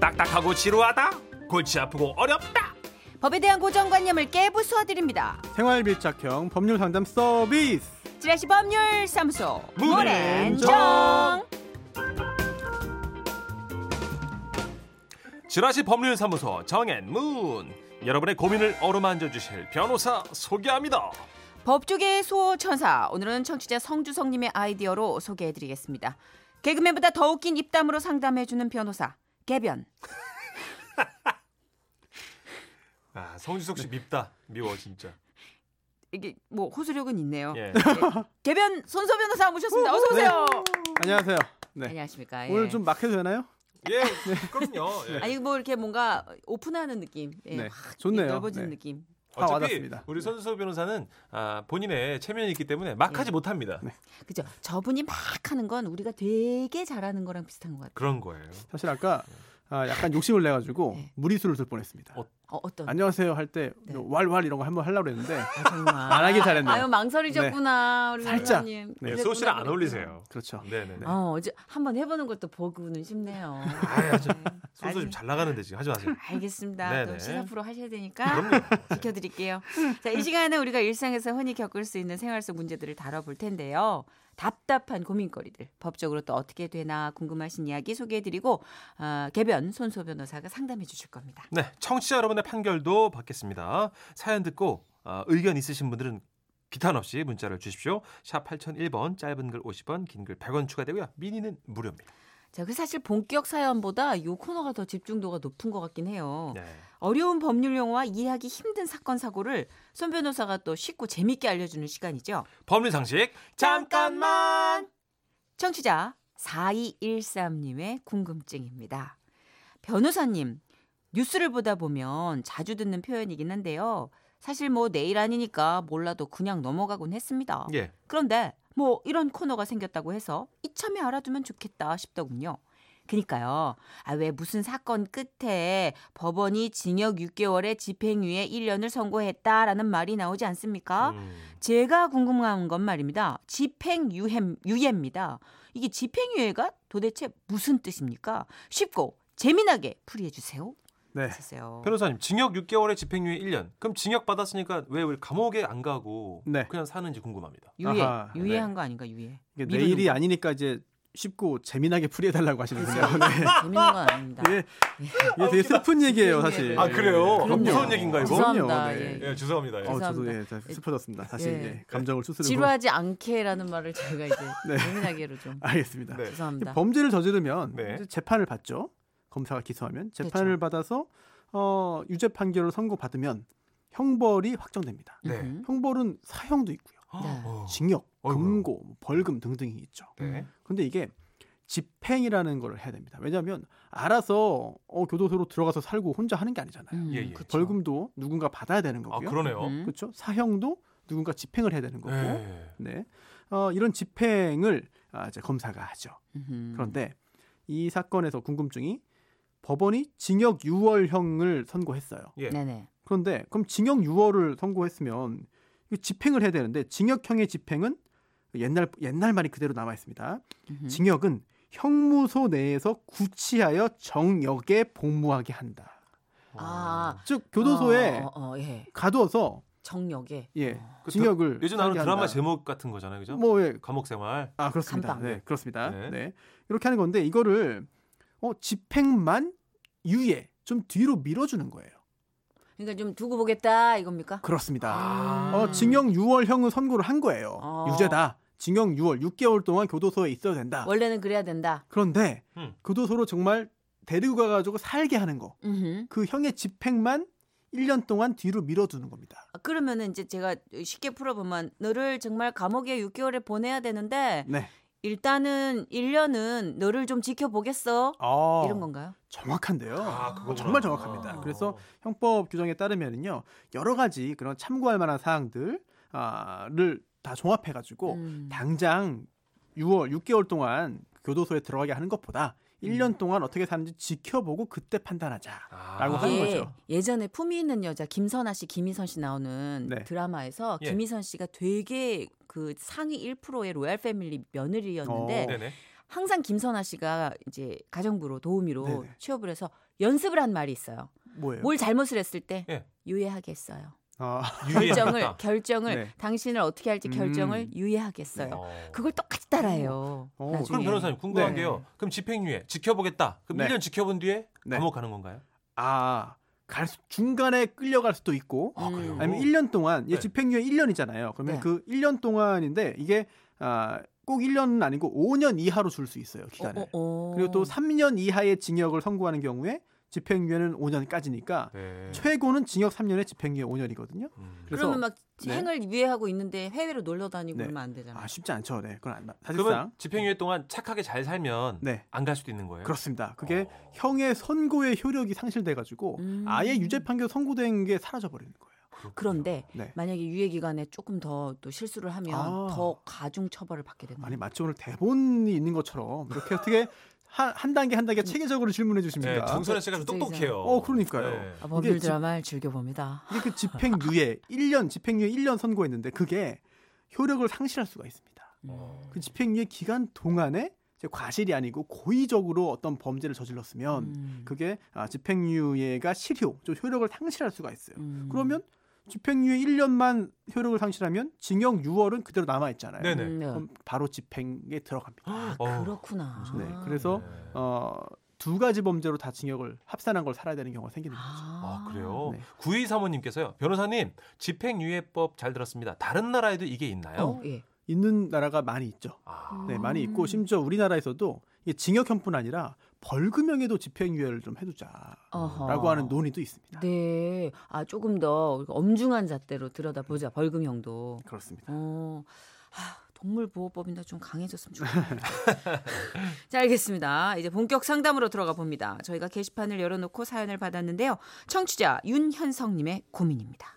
딱딱하고 지루하다 골치 아프고 어렵다 법에 대한 고정관념을 깨부숴드립니다. 생활밀착형 법률 상담 서비스. 지라시 법률 사무소 문앤정. 지라시 법률사무소 정앤문 여러분의 고민을 어루만져 주실 변호사 소개합니다 법조계의 소천사 오늘은 청취자 성주성님의 아이디어로 소개해드리겠습니다. 개그맨보다 더 웃긴 입담으로 상담해주는 변호사 개변. 아 성주석 씨 밉다 미워 진짜 이게 뭐 호소력은 있네요. 예. 네. 개변 손소 변호사 모셨습니다. 어서 오세요. 안녕하세요. 네. 안녕하십니까. 예. 오늘 좀막 해도 되나요? 예 그럼요 예. 아니 뭐 이렇게 뭔가 오픈하는 느낌. 예, 네. 확 좋네요. 넓어진 네. 느낌. 다 어차피 와닿습니다. 우리 선수 변호사는 아, 본인의 체면이 있기 때문에 막 예. 하지 못합니다 네. 그죠? 저분이 막 하는 건 우리가 되게 잘하는 거랑 비슷한 것 같아요. 그런 거예요 사실 아까 아, 약간 욕심을 내 가지고 네. 무리수를 쓸 뻔했습니다. 어, 어, 어떤? 안녕하세요 할때 네. 왈왈 이런 거 한번 하려고 했는데 아, 정말. 안 하길 잘했네요. 아유 망설이셨구나 우리 살짝. 변호사님. 네. 네, 소씨랑 안 어울리세요 그렇죠. 네네 어, 어제 한번 해보는 것도 보고는 싶네요. 아야 저 네. 소수 좀잘 나가는데 지금 하지 마세요 알겠습니다. 네네. 또 시사 프로 하셔야 되니까 지켜드릴게요. 자, 이 시간에 우리가 일상에서 흔히 겪을 수 있는 생활 속 문제들을 다뤄볼 텐데요. 답답한 고민거리들 법적으로 또 어떻게 되나 궁금하신 이야기 소개해드리고 어, 개변 손소 변호사가 상담해 주실 겁니다. 네, 청취자 여러분의 판결도 받겠습니다. 사연 듣고 어, 의견 있으신 분들은 기탄 없이 문자를 주십시오. 샵 8001번 짧은 글 50원, 긴 글 100원 추가되고요. 미니는 무료입니다. 자, 그 사실 본격 사연보다 이 코너가 더 집중도가 높은 것 같긴 해요. 네. 어려운 법률 용어와 이해하기 힘든 사건 사고를 손 변호사가 또 쉽고 재밌게 알려주는 시간이죠. 법률 상식 잠깐만. 청취자 4213님의 궁금증입니다. 변호사님, 뉴스를 보다 보면 자주 듣는 표현이긴 한데요. 사실 뭐 내일 아니니까 몰라도 그냥 넘어가곤 했습니다. 예. 그런데 뭐 이런 코너가 생겼다고 해서 이참에 알아두면 좋겠다 싶더군요. 그니까요. 아, 왜 무슨 사건 끝에 법원이 징역 6개월에 집행유예 1년을 선고했다라는 말이 나오지 않습니까? 음, 제가 궁금한 건 말입니다. 집행유예, 유예입니다. 이게 집행유예가 도대체 무슨 뜻입니까? 쉽고 재미나게 풀이해 주세요. 네. 하셨어요. 변호사님, 징역 6개월에 집행유예 1년. 그럼 징역 받았으니까 왜 우리 감옥에 안 가고 네. 그냥 사는지 궁금합니다. 유예, 아하, 유예한 거 아닌가 유예. 내일이 거. 아니니까 이제 쉽고 재미나게 풀이해달라고 하시는군요. 네. 재밌는 건 아닙니다. 이게, 이게 되게 슬픈 얘기예요, 사실. 아, 그래요? 그럼요. 무서운 얘기인가 이거? 죄송합니다. 그럼요, 네. 예. 예, 죄송합니다. 예. 어, 저도. 예, 다 슬퍼졌습니다. 다시 예. 예, 감정을 수스르고. 지루하지 않게라는 말을 저희가 이제 네. 재미나게로 좀 알겠습니다. 네. 죄송합니다. 범죄를 저지르면 네. 재판을 받죠. 검사가 기소하면 재판을 받아서 어, 유죄 판결을 선고받으면 형벌이 확정됩니다. 네. 음. 형벌은 사형도 있고요. 네. 어, 징역. 금고, 뭐 벌금 등등이 있죠. 네. 근데 이게 집행이라는 걸 해야 됩니다. 왜냐하면 알아서 어, 교도소로 들어가서 살고 혼자 하는 게 아니잖아요. 음, 예, 예. 벌금도 누군가 받아야 되는 아, 거고요. 그러네요. 음. 그렇죠. 사형도 누군가 집행을 해야 되는 거고. 네. 네. 어, 이런 집행을 아, 이제 검사가 하죠. 음흠. 그런데 이 사건에서 궁금증이 법원이 징역 6월형을 선고했어요. 예. 네네. 그런데 그럼 징역 6월을 선고했으면 집행을 해야 되는데 징역형의 집행은 옛날 옛날 말이 그대로 남아 있습니다. 음흠. 징역은 형무소 내에서 구치하여 정역에 복무하게 한다. 아. 즉 교도소에 어, 어, 어, 예. 가두어서 정역에 예그 징역을 요즘 나오는 드라마 한다. 제목 같은 거잖아요, 그죠? 뭐 예, 감옥 생활. 아 그렇습니다. 감방. 네 그렇습니다. 네. 네. 이렇게 하는 건데 이거를 어, 집행만 유예 좀 뒤로 밀어주는 거예요. 그러니까 좀 두고 보겠다 이겁니까? 그렇습니다. 아. 어, 징역 6월형을 선고를 한 거예요. 어. 유죄다. 징역 6월 6개월 동안 교도소에 있어야 된다. 원래는 그래야 된다. 그런데 음. 교도소로 정말 데리고 가가지고 살게 하는 거. 음흠. 그 형의 집행만 1년 동안 뒤로 밀어두는 겁니다. 아, 그러면은 이제 제가 쉽게 풀어보면 너를 정말 감옥에 6개월에 보내야 되는데 네. 일단은 1년은 너를 좀 지켜보겠어 어, 이런 건가요? 정확한데요. 아, 그거구나. 정말 정확합니다. 아. 그래서 형법 규정에 따르면은요 여러 가지 그런 참고할 만한 사항들 아를 다 종합해 가지고 음. 당장 6월 6개월 동안 교도소에 들어가게 하는 것보다 1년 동안 어떻게 사는지 지켜보고 그때 판단하자라고 아. 하는 이게 거죠. 예전에 품위 있는 여자 김선아 씨, 김희선 씨 나오는 네. 드라마에서 예. 김희선 씨가 되게 그 상위 1%의 로얄 패밀리 며느리였는데 어. 항상 김선아 씨가 이제 가정부로 도우미로 네네. 취업을 해서 연습을 한 말이 있어요. 뭐예요? 뭘 잘못을 했을 때 예. 유예하겠어요. 아, 결정을. 결정을 네. 당신을 어떻게 할지 결정을 음. 유예하겠어요. 어. 그걸 똑같이 따라해요. 어, 나중에. 그럼 변호사님 궁금한 네. 게요. 그럼 집행유예 지켜보겠다. 그럼 네. 1년 지켜본 뒤에 네. 감옥 가는 건가요? 아, 갈 수- 중간에 끌려갈 수도 있고 아, 그래요? 음. 아니면 1년 동안 얘 네. 집행유예 1년이잖아요. 그러면 네. 그 1년 동안인데 이게 아, 꼭 1년은 아니고 5년 이하로 줄 수 있어요, 기간을. 어, 어, 어. 그리고 또 3년 이하의 징역을 선고하는 경우에 집행유예는 5년까지니까 네. 최고는 징역 3년에 집행유예 5년이거든요. 음. 그래서 그러면 막 네. 행을 유예하고 있는데 해외로 놀러 다니고 네. 그러면 안 되잖아요. 아 쉽지 않죠. 네, 그건 안, 그러면 사실상 집행유예 동안 착하게 잘 살면 네안갈 수도 있는 거예요? 그렇습니다. 그게 어. 형의 선고의 효력이 상실돼가지고 음. 아예 유죄 판결 선고된 게 사라져 버리는 거예요. 그렇군요. 그런데 네. 만약에 유예 기간에 조금 더 또 실수를 하면 아. 더 가중 처벌을 받게 되는 아니. 마치 오늘 대본이 있는 것처럼 이렇게 어떻게 한, 한 단계 한 단계 체계적으로 질문해 네, 주십니까? 정선혜 씨가 좀 진짜 똑똑해요. 어, 그러니까요. 네. 아, 법률 드라마를 즐겨 봅니다. 이게 그 집행유예 1년 집행유예 1년 선고했는데 그게 효력을 상실할 수가 있습니다. 어. 그 집행유예 기간 동안에 이제 과실이 아니고 고의적으로 어떤 범죄를 저질렀으면 음. 그게 아, 집행유예가 실효, 좀 효력을 상실할 수가 있어요. 음. 그러면 집행유예 1년만 효력을 상실하면 징역 6월은 그대로 남아 있잖아요. 네네. 음, 네. 그럼 바로 집행에 들어갑니다. 아, 어. 그렇구나. 네, 그래서 네. 어, 두 가지 범죄로 다 징역을 합산한 걸 살아야 되는 경우가 생기는 거죠. 아, 그래요? 네. 구이 사모님께서요. 변호사님, 집행유예법 잘 들었습니다. 다른 나라에도 이게 있나요? 어, 예. 있는 나라가 많이 있죠. 아, 네, 음. 많이 있고 심지어 우리나라에서도 이게 징역형뿐 아니라 벌금형에도 집행유예를 좀 해두자라고. 하는 논의도 있습니다. 네. 아, 조금 더 엄중한 잣대로 들여다보자. 벌금형도. 그렇습니다. 어. 아, 동물보호법인데 좀 강해졌으면 좋겠네요. 자, 알겠습니다. 이제 본격 상담으로 들어가 봅니다. 저희가 게시판을 열어놓고 사연을 받았는데요. 청취자 윤현성님의 고민입니다.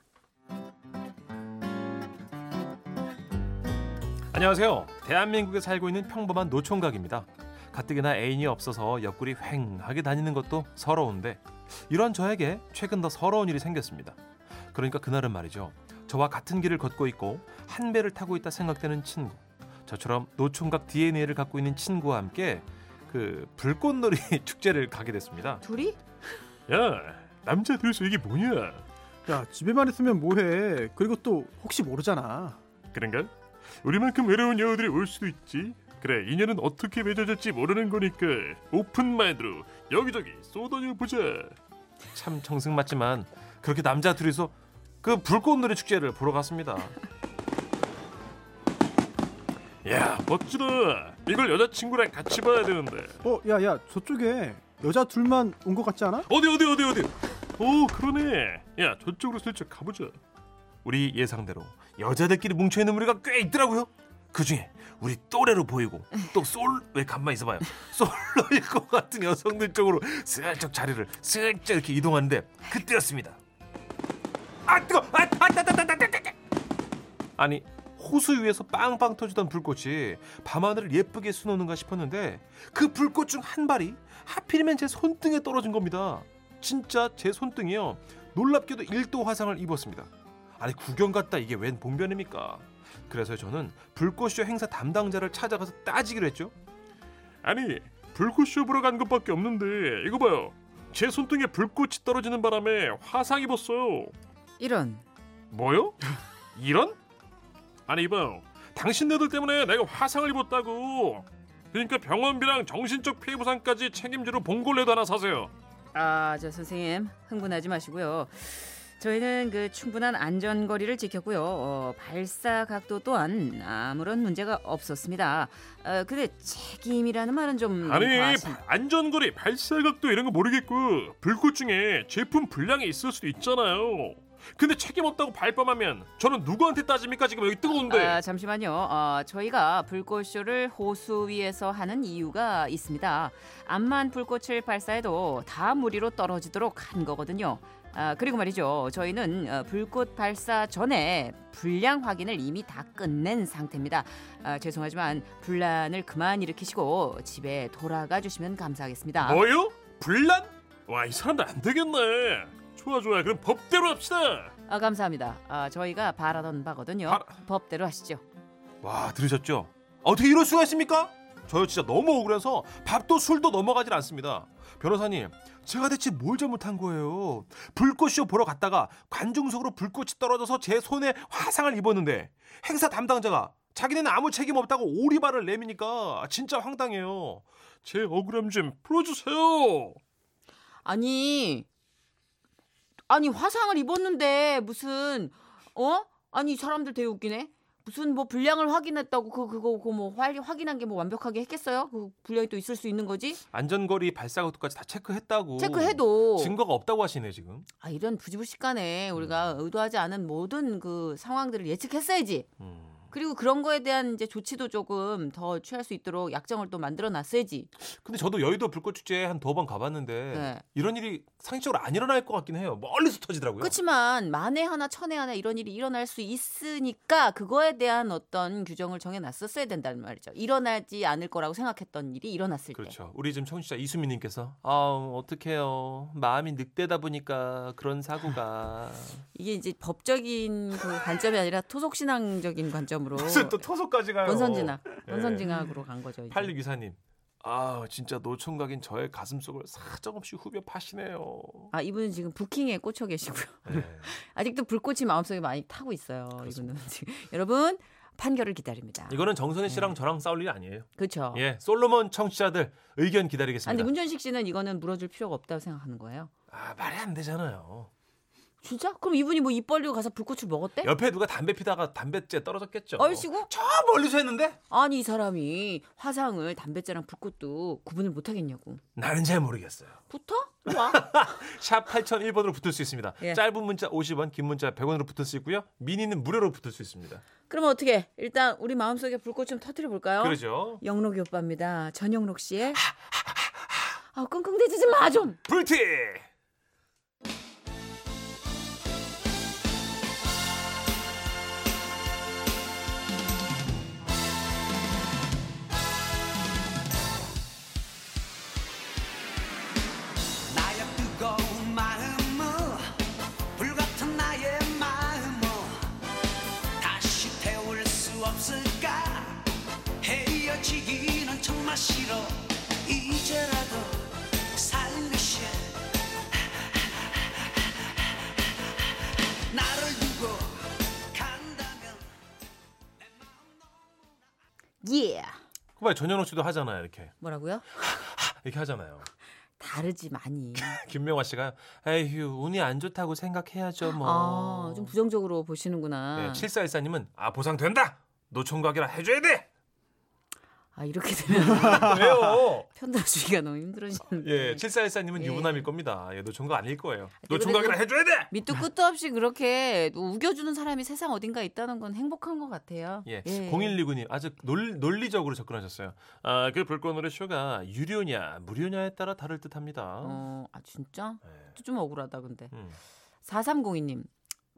안녕하세요. 대한민국에 살고 있는 평범한 노총각입니다. 가뜩이나 애인이 없어서 옆구리 휑하게 다니는 것도 서러운데 이런 저에게 최근 더 서러운 일이 생겼습니다. 그러니까 그날은 말이죠. 저와 같은 길을 걷고 있고 한 배를 타고 있다 생각되는 친구. 저처럼 노총각 DNA를 갖고 있는 친구와 함께 그 불꽃놀이 축제를 가게 됐습니다. 둘이? 야, 남자 둘이서 이게 뭐냐? 야 집에만 있으면 뭐해? 그리고 또 혹시 모르잖아. 그런가? 우리만큼 외로운 여우들이 올 수도 있지. 그래 인연은 어떻게 맺어질지 모르는 거니까 오픈 마인드로 여기저기 쏘다녀 보자. 참 정승 맞지만 그렇게 남자 둘이서 그 불꽃놀이 축제를 보러 갔습니다. 야 멋지다. 이걸 여자친구랑 같이 봐야 되는데. 어, 야 야 저쪽에 여자 둘만 온 것 같지 않아? 어디 어디 어디 어디. 오 그러네. 야 저쪽으로 슬쩍 가보자. 우리 예상대로 여자들끼리 뭉쳐 있는 무리가 꽤 있더라고요. 그 중에 우리 또래로 보이고 또 솔 왜 간만 있어봐요. 솔로일 것 같은 여성들 쪽으로 슬쩍 자리를 슬쩍 이렇게 이동하는데 그때였습니다. 아 뜨거! 아, 아, 따, 따, 따, 따, 따, 따. 아니 호수 위에서 빵빵 터지던 불꽃이 밤하늘을 예쁘게 수놓는가 싶었는데 그 불꽃 중 한 발이 하필이면 제 손등에 떨어진 겁니다. 진짜 제 손등이요. 놀랍게도 1도 화상을 입었습니다. 아니 구경 갔다 이게 웬 봉변입니까? 그래서 저는 불꽃쇼 행사 담당자를 찾아가서 따지기로 했죠. 아니 불꽃쇼 보러 간 것밖에 없는데 이거 봐요. 제 손등에 불꽃이 떨어지는 바람에 화상 입었어요. 이런. 뭐요? 이런? 아니 이봐요. 당신네들 때문에 내가 화상을 입었다고. 그러니까 병원비랑 정신적 피해 보상까지 책임지로 봉골레도 하나 사세요. 아, 저 선생님 흥분하지 마시고요. 저희는 그 충분한 안전거리를 지켰고요. 어, 발사 각도 또한 아무런 문제가 없었습니다. 어, 근데 책임이라는 말은 좀 아니 과하신- 안전거리 발사 각도 이런 거 모르겠고 불꽃 중에 제품 불량이 있을 수도 있잖아요. 근데 책임 없다고 발뺌하면 저는 누구한테 따집니까 지금 여기 뜨거운데. 아, 잠시만요. 어, 저희가 불꽃쇼를 호수 위에서 하는 이유가 있습니다. 암만 불꽃을 발사해도 다 무리로 떨어지도록 한 거거든요. 아, 그리고 말이죠. 저희는 어, 불꽃 발사 전에 불량 확인을 이미 다 끝낸 상태입니다. 아, 죄송하지만 분란을 그만 일으키시고 집에 돌아가 주시면 감사하겠습니다. 뭐요? 불난? 와이 사람들 안 되겠네. 좋아 좋아 그럼 법대로 합시다. 아, 감사합니다. 아, 저희가 바라던 바거든요. 바라- 법대로 하시죠. 와 들으셨죠? 어떻게 이럴 수가 있습니까? 저 진짜 너무 억울해서 밥도 술도 넘어가질 않습니다. 변호사님, 제가 대체 뭘 잘못한 거예요? 불꽃쇼 보러 갔다가 관중석으로 불꽃이 떨어져서 제 손에 화상을 입었는데 행사 담당자가 자기네는 아무 책임 없다고 오리발을 내미니까 진짜 황당해요. 제 억울함 좀 풀어주세요. 아니 아니 화상을 입었는데 무슨 어? 아니 사람들 되게 웃기네. 무슨 뭐 분량을 확인했다고 그 그거 뭐 확- 확인한 게 뭐 완벽하게 했겠어요? 그 분량이 또 있을 수 있는 거지? 안전거리 발사각도까지 다 체크했다고. 체크해도 증거가 없다고 하시네 지금. 아 이런 부지부식간에 우리가 의도하지 않은 모든 그 상황들을 예측했어야지. 음. 그리고 그런 거에 대한 이제 조치도 조금 더 취할 수 있도록 약정을 또 만들어 놨어야지. 근데 저도 여의도 불꽃 축제에 한두 번 가봤는데 네. 이런 일이 상식적으로 안 일어날 것 같긴 해요. 멀리서 터지더라고요. 그렇지만 만에 하나 천에 하나 이런 일이 일어날 수 있으니까 그거에 대한 어떤 규정을 정해 놨었어야 된다는 말이죠. 일어나지 않을 거라고 생각했던 일이 일어났을 때. 그렇죠. 우리 지금 청취자 이수민님께서 아 어떡해요. 마음이 늑대다 보니까 그런 사고가 이게 이제 법적인 그 관점이 아니라 토속신앙적인 관점으로 무슨 또 토속까지 가요. 원선진학, 예. 원선징악으로 간 거죠. 이제. 8624님. 아 진짜 노총각인 저의 가슴 속을 사정없이 후벼 파시네요. 아 이분은 지금 부킹에 꽂혀 계시고요. 네. 아직도 불꽃이 마음속에 많이 타고 있어요. 이분은 지금 여러분 판결을 기다립니다. 이거는 정선희 네. 씨랑 저랑 싸울 일이 아니에요. 그렇죠. 예, 솔로몬 청취자들 의견 기다리겠습니다. 문전식 씨는 이거는 물어줄 필요가 없다고 생각하는 거예요. 아 말이 안 되잖아요. 진짜? 그럼 이분이 뭐 입 벌리고 가서 불꽃을 먹었대? 옆에 누가 담배 피다가 담배째 떨어졌겠죠. 얼씨구? 저 멀리서 했는데 아니 이 사람이 화상을 담배째랑 불꽃도 구분을 못 하겠냐고. 나는 잘 모르겠어요. 붙어? 와. 샵 8001번으로 붙을 수 있습니다. 예. 짧은 문자 50원, 긴 문자 100원으로 붙을 수 있고요. 미니는 무료로 붙을 수 있습니다. 그러면 어떻게? 일단 우리 마음속에 불꽃 좀 터트려 볼까요? 그러죠. 영록이 오빠입니다. 전영록 씨의 아 끙끙대지 마 좀. 불티! 예. 그봐 전현호 씨도 하잖아요. 이렇게 뭐라고요? 이렇게 하잖아요. 다르지 많이. 김명화 씨가 에휴 운이 안 좋다고 생각해야죠 뭐. 아, 좀 부정적으로 보시는구나. 네, 7414님은 아 보상 된다. 노총각이라 해줘야 돼. 아, 이렇게 되면 왜요? 편들어주기가 너무 힘들어지는데. 예, 7414님은 예. 유부남일 겁니다. 예, 노총각 아닐 거예요. 노총각이라 해줘야 돼. 밑도 끝도 없이 그렇게 또 우겨주는 사람이 세상 어딘가 있다는 건 행복한 것 같아요. 예, 0129님 아주 논, 논리적으로 접근하셨어요. 아, 그 불꽃노래 쇼가 유료냐 무료냐에 따라 다를 듯합니다. 어, 아 진짜? 예. 또좀 억울하다 근데. 음. 4302님.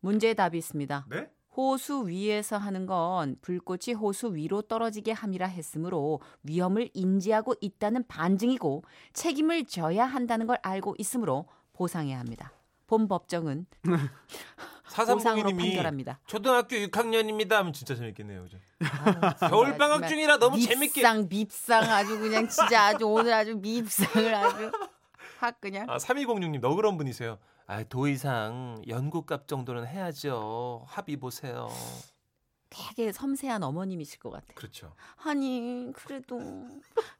문제의 답이 있습니다. 네? 호수 위에서 하는 건 불꽃이 호수 위로 떨어지게 함이라 했으므로 위험을 인지하고 있다는 반증이고 책임을 져야 한다는 걸 알고 있으므로 보상해야 합니다. 본 법정은 보상으로 4302님이 판결합니다. 초등학교 6학년입니다 하면 진짜 재밌겠네요. 그죠? 겨울 방학 중이라 너무 재밌게 밉상 밉상 아주 그냥 진짜 아주 오늘 아주 밉상을 아주 확 그냥 아, 3206님 너그런 분이세요. 아, 더 이상 연구값 정도는 해야죠. 합의 보세요. 되게 섬세한 어머님이실 것 같아. 그렇죠. 아니 그래도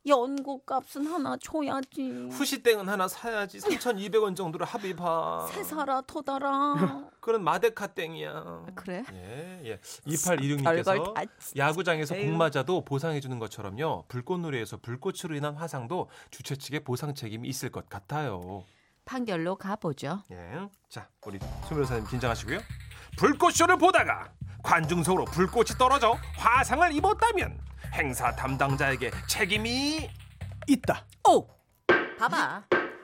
연고 값은 하나 줘야지. 후시땡은 하나 사야지. 3,200원 정도로 합의 봐. 새 살아 토달아. 그런 마데카 땡이야. 그래? 예, 예. 별걸 2826님께서 다. 야구장에서 에휴. 공 맞아도 보상해 주는 것처럼요. 불꽃놀이에서 불꽃으로 인한 화상도 주최 측의 보상 책임이 있을 것 같아요. 판결로 가보죠. 예. 자, 우리 송 변호사님 긴장하시고요. 불꽃쇼를 보다가 관중석으로 불꽃이 떨어져 화상을 입었다면 행사 담당자에게 책임이 있다. 오, 봐봐.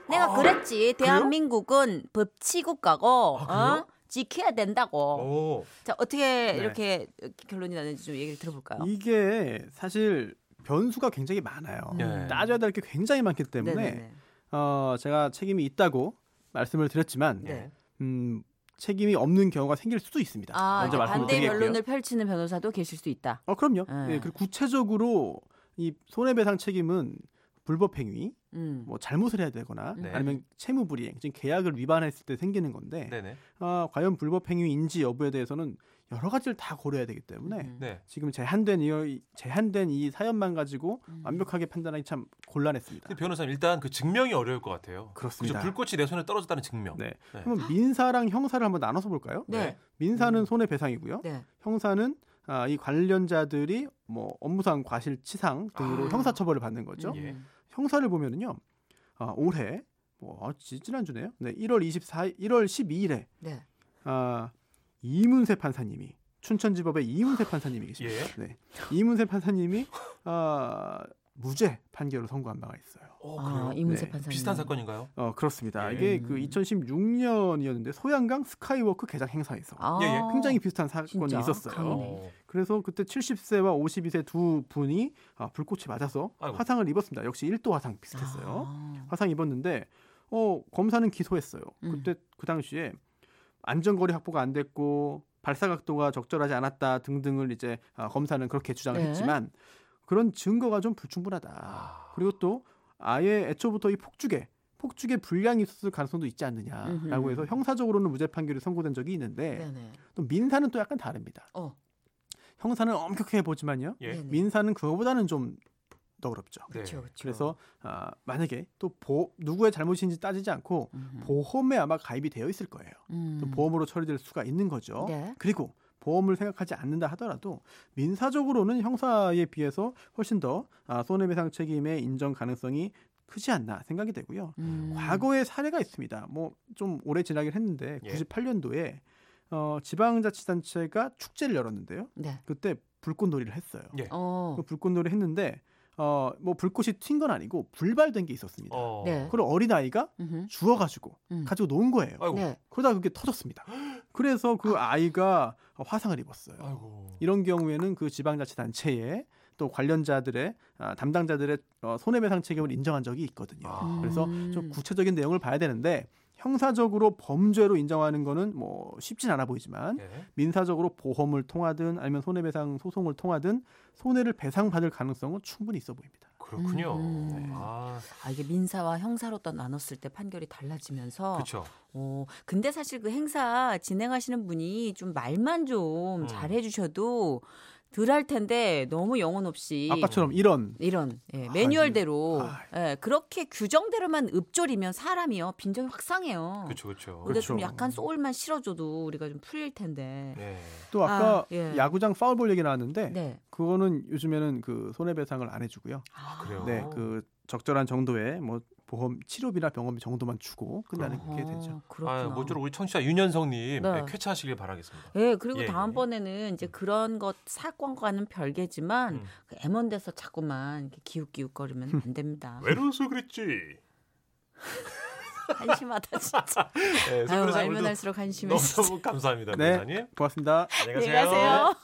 내가 그랬지. 대한민국은 법치국가고 아? 어? 지켜야 된다고. 오. 자 어떻게 네. 이렇게 결론이 나는지 좀 얘기를 들어볼까요? 이게 사실 변수가 굉장히 많아요. 예. 따져야 될 게 굉장히 많기 때문에 네네네. 어, 제가 책임이 있다고 말씀을 드렸지만 네. 음, 책임이 없는 경우가 생길 수도 있습니다. 아, 먼저 말씀을 반대. 변론을 펼치는 변호사도 계실 수 있다. 어, 그럼요. 네. 예, 그리고 구체적으로 이 손해배상 책임은 불법 행위, 음. 뭐 잘못을 해야 되거나 네. 아니면 채무 불이행, 지금 계약을 위반했을 때 생기는 건데 네네. 아, 과연 불법 행위인지 여부에 대해서는 여러 가지를 다 고려해야 되기 때문에 음. 네. 지금 제한된 이 제한된 이 사연만 가지고 음. 완벽하게 판단하기 참 곤란했습니다. 변호사님 일단 그 증명이 어려울 것 같아요. 그렇습니다. 그죠? 불꽃이 내 손에 떨어졌다는 증명. 네. 네. 그럼 민사랑 형사를 한번 나눠서 볼까요? 네. 민사는 음. 손해배상이고요. 네. 형사는 아, 이 관련자들이 뭐 업무상 과실치상 등으로 아. 형사처벌을 받는 거죠. 예. 음. 형사를 보면은요. 아, 올해 뭐 아, 지- 지난주네요. 네, 1월 24 1월 12일에 네. 아, 이문세 판사님이 춘천지법의 이문세 판사님이 계십니다. 예. 네. 이문세 판사님이 아, 무죄 판결을 선고한 바가 있어요. 어, 아? 이문세 네. 판사님. 비슷한 사건인가요? 어, 그렇습니다. 예. 이게 그 2016년이었는데 소양강 스카이워크 개장 행사에서 아. 예, 예. 굉장히 비슷한 사건이 진짜? 있었어요. 강이네. 어. 그래서 그때 70세와 52세 두 분이 아, 불꽃이 맞아서 아이고. 화상을 입었습니다. 역시 1도 화상 비슷했어요. 아. 화상 입었는데 어, 검사는 기소했어요. 음. 그때 그 당시에 안전거리 확보가 안 됐고 발사 각도가 적절하지 않았다 등등을 이제 아, 검사는 그렇게 주장을 네. 했지만 그런 증거가 좀 불충분하다. 아. 그리고 또 아예 애초부터 이 폭죽에 폭죽에 불량이 있었을 가능성도 있지 않느냐라고. 해서 형사적으로는 무죄 판결이 선고된 적이 있는데 네네. 또 민사는 또 약간 다릅니다. 어. 형사는 엄격하게 보지만요. 예. 민사는 그거보다는 좀 너그럽죠. 네. 그렇죠. 그렇죠. 그래서 아, 만약에 또 보, 누구의 잘못인지 따지지 않고 음. 보험에 아마 가입이 되어 있을 거예요. 음. 또 보험으로 처리될 수가 있는 거죠. 네. 그리고 보험을 생각하지 않는다 하더라도 민사적으로는 형사에 비해서 훨씬 더 아, 손해배상 책임의 인정 가능성이 크지 않나 생각이 되고요. 음. 과거의 사례가 있습니다. 뭐 좀 오래 지나긴 했는데 예. 98년도에 어, 지방자치단체가 축제를 열었는데요. 네. 그때 불꽃놀이를 했어요. 예. 어. 그 불꽃놀이 했는데 어, 뭐 불꽃이 튄 건 아니고 불발된 게 있었습니다. 어. 네. 그걸 어린 아이가 음흠. 주워 가지고 음. 가지고 논 거예요. 아이고. 네. 그러다 그게 터졌습니다. 그래서 그 아이가 화상을 입었어요. 아이고. 이런 경우에는 그 지방자치단체에 또 관련자들의 아, 담당자들의 어, 손해배상 책임을 인정한 적이 있거든요. 아. 그래서 음. 좀 구체적인 내용을 봐야 되는데 형사적으로 범죄로 인정하는 거는 뭐 쉽진 않아 보이지만 예. 민사적으로 보험을 통하든 아니면 손해배상 소송을 통하든 손해를 배상받을 가능성은 충분히 있어 보입니다. 그렇군요. 음. 네. 아, 아 이게 민사와 형사로 또 나눴을 때 판결이 달라지면서 그렇죠. 어, 근데 사실 그 행사 진행하시는 분이 좀 말만 좀 음. 잘해 주셔도 덜 할 텐데 너무 영혼 없이 아까처럼 이런 이런 예, 아, 매뉴얼대로 아. 예, 그렇게 규정대로만 읍조리면 사람이요 빈정이 확 상해요. 그렇죠, 그렇죠. 근데 좀 그렇죠. 약간 소울만 실어줘도 우리가 좀 풀릴 텐데. 네. 또 아까 아, 예. 야구장 파울볼 얘기 나왔는데 네. 그거는 요즘에는 그 손해배상을 안 해주고요. 아, 그래요? 네, 그 적절한 정도의 뭐 보험 치료비나 병원비 정도만 주고 끝나는 게 어허, 되죠. 그렇구나. 아, 모쪼록 우리 청취자 윤현성님 네. 네, 쾌차하시길 바라겠습니다. 예, 그리고 예, 예. 다음번에는 이제 그런 것 사건과는 별개지만 음. 그 M1대서 자꾸만 이렇게 기웃기웃거리면 안 됩니다. 외로워서 그랬지. 한심하다 진짜. 네, 아유, 알면 할수록 한심해지죠. 너무 너무 감사합니다, 네. 변호사님. 고맙습니다. 안녕히 안녕히 가세요.